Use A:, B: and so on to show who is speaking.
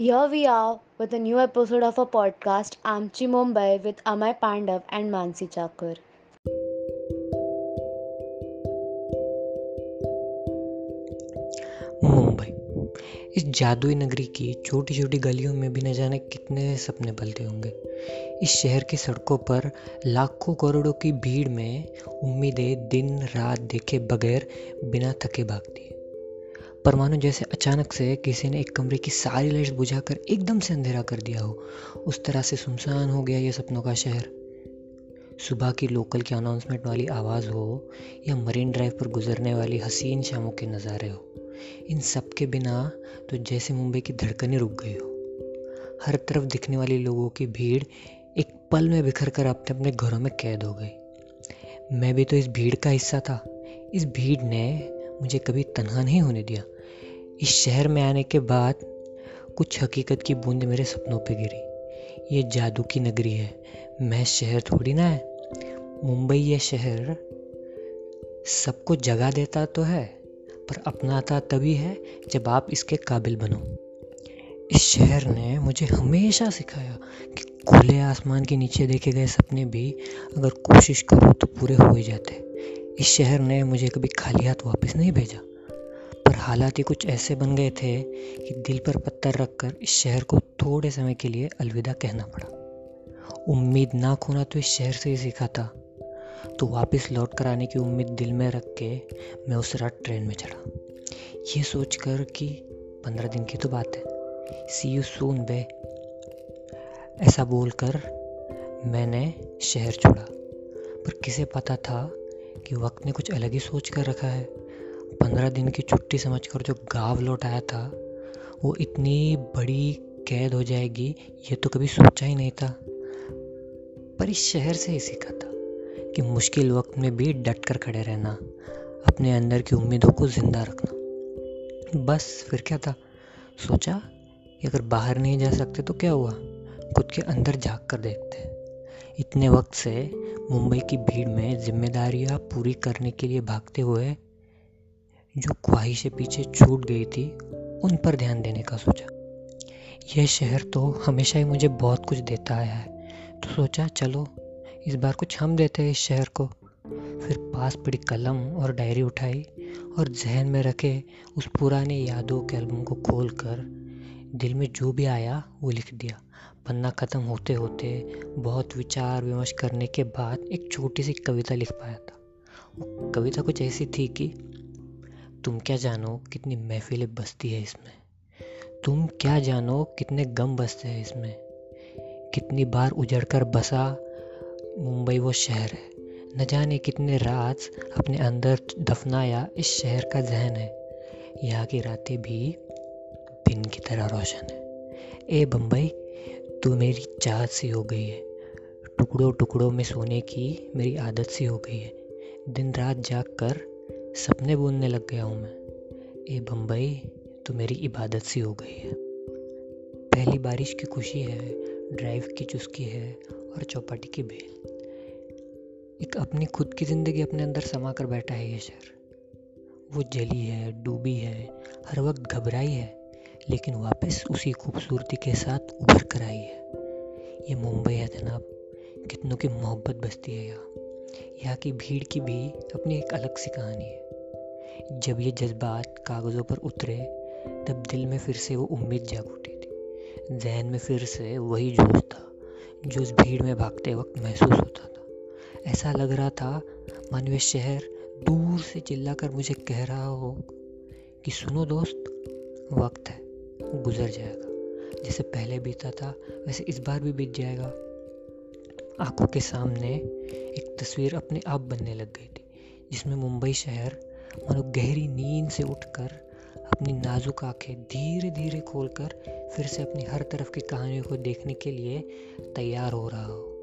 A: Here we are with a new episode of our podcast, Amchi Mumbai, with Amay Pandav and Mansi Chakur.
B: Mumbai इस जादुई नगरी की छोटी छोटी गलियों में भी न जाने कितने सपने पलते होंगे। इस शहर की सड़कों पर लाखों करोड़ों की भीड़ में उम्मीदें दिन रात देखे बगैर बिना थके भागती है। पर मानो जैसे अचानक से किसी ने एक कमरे की सारी लाइट्स बुझाकर एकदम से अंधेरा कर दिया हो। उस तरह से सुनसान हो गया यह सपनों का शहर। सुबह की लोकल की अनाउंसमेंट वाली आवाज़ हो या मरीन ड्राइव पर गुजरने वाली हसीन शामों के नज़ारे हो। इन सब के बिना तो जैसे मुंबई की धड़कनें रुक गई हो। हर तरफ़ दिखने वाली लोगों की भीड़ एक पल में बिखर कर अपने अपने घरों में कैद हो गई। मैं भी तो इस भीड़ का हिस्सा था। इस भीड़ ने मुझे कभी तनहा नहीं होने दिया। इस शहर में आने के बाद कुछ हकीकत की बूंद मेरे सपनों पे गिरी। ये जादू की नगरी है। मैं शहर थोड़ी ना है। मुंबई ये शहर सबको जगह देता तो है, पर अपनाता तभी है जब आप इसके काबिल बनो। इस शहर ने मुझे हमेशा सिखाया कि खुले आसमान के नीचे देखे गए सपने भी अगर कोशिश करो तो पूरे हो ही जाते। इस शहर ने मुझे कभी खाली हाथ वापस नहीं भेजा। पर हालात ही कुछ ऐसे बन गए थे कि दिल पर पत्थर रखकर इस शहर को थोड़े समय के लिए अलविदा कहना पड़ा। उम्मीद ना खोना तो इस शहर से ही सीखा था। तो वापस लौट कर आने की उम्मीद दिल में रख के मैं उस रात ट्रेन में चढ़ा। ये सोच कर कि पंद्रह दिन की तो बात है। See you soon bye. ऐसा बोलकर मैंने शहर छोड़ा। पर किसे पता था कि वक्त ने कुछ अलग ही सोच कर रखा है। पंद्रह दिन की छुट्टी समझकर जो गाँव लौट आया था, वो इतनी बड़ी कैद हो जाएगी, ये तो कभी सोचा ही नहीं था। पर इस शहर से ही सीखा था कि मुश्किल वक्त में भी डट कर खड़े रहना, अपने अंदर की उम्मीदों को ज़िंदा रखना। बस फिर क्या था? सोचा कि अगर बाहर नहीं जा सकते तो क्या हुआ? खुद के अंदर झाँक कर देखते। इतने वक्त से मुंबई की भीड़ में जिम्मेदारियाँ पूरी करने के लिए भागते हुए जो ख्वाहिशें पीछे छूट गई थी, उन पर ध्यान देने का सोचा। यह शहर तो हमेशा ही मुझे बहुत कुछ देता आया है। तो सोचा, चलो, इस बार कुछ हम देते हैं इस शहर को। फिर पास पड़ी कलम और डायरी उठाई और जहन में रखे उस पुराने यादों के एल्बम को खोल कर दिल में जो भी आया, वो लिख दिया। पन्ना ख़त्म होते होते बहुत विचार विमर्श करने के बाद एक छोटी सी कविता लिख पाया था। वो कविता कुछ ऐसी थी कि, तुम क्या जानो कितनी महफिलें बसती है इसमें? तुम क्या जानो कितने गम बसते हैं इसमें? कितनी बार उजड़ कर बसा मुंबई वो शहर है? न जाने कितने राज अपने अंदर दफनाया इस शहर का जहन है? यहाँ की रातें भी दिन की तरह रोशन है। ए बम्बई तू मेरी चाहत सी हो गई है। टुकड़ों टुकड़ों में सोने की मेरी आदत सी हो गई है। दिन रात जाग कर सपने बुनने लग गया हूँ मैं। ए बम्बई तो मेरी इबादत सी हो गई है। पहली बारिश की खुशी है, ड्राइव की चुस्की है और चौपाटी की बेल एक अपनी खुद की ज़िंदगी अपने अंदर समा कर बैठा है ये शहर। वो जली है, डूबी है, हर वक्त घबराई है। लेकिन वापस उसी खूबसूरती के साथ उभर कर आई है। ये मुंबई है जनाब। कितनों की मोहब्बत बसती है यहाँ। यहाँ की भीड़ की भी अपनी एक अलग सी कहानी है। जब ये जज्बात कागज़ों पर उतरे, तब दिल में फिर से वो उम्मीद जाग उठी थी। जहन में फिर से वही जोश था, जो उस भीड़ में भागते वक्त महसूस होता था। ऐसा लग रहा था मानवीय शहर दूर से चिल्लाकर मुझे कह रहा हो कि, सुनो दोस्त, वक्त है। गुजर जाएगा। जैसे पहले बीता था, वैसे इस बार भी बीत जाएगा। आँखों के सामने एक तस्वीर अपने आप बनने लग गई थी, जिसमें मुंबई शहर मानो गहरी नींद से उठकर अपनी नाजुक आँखें धीरे धीरे खोलकर फिर से अपनी हर तरफ़ की कहानियों को देखने के लिए तैयार हो रहा हो।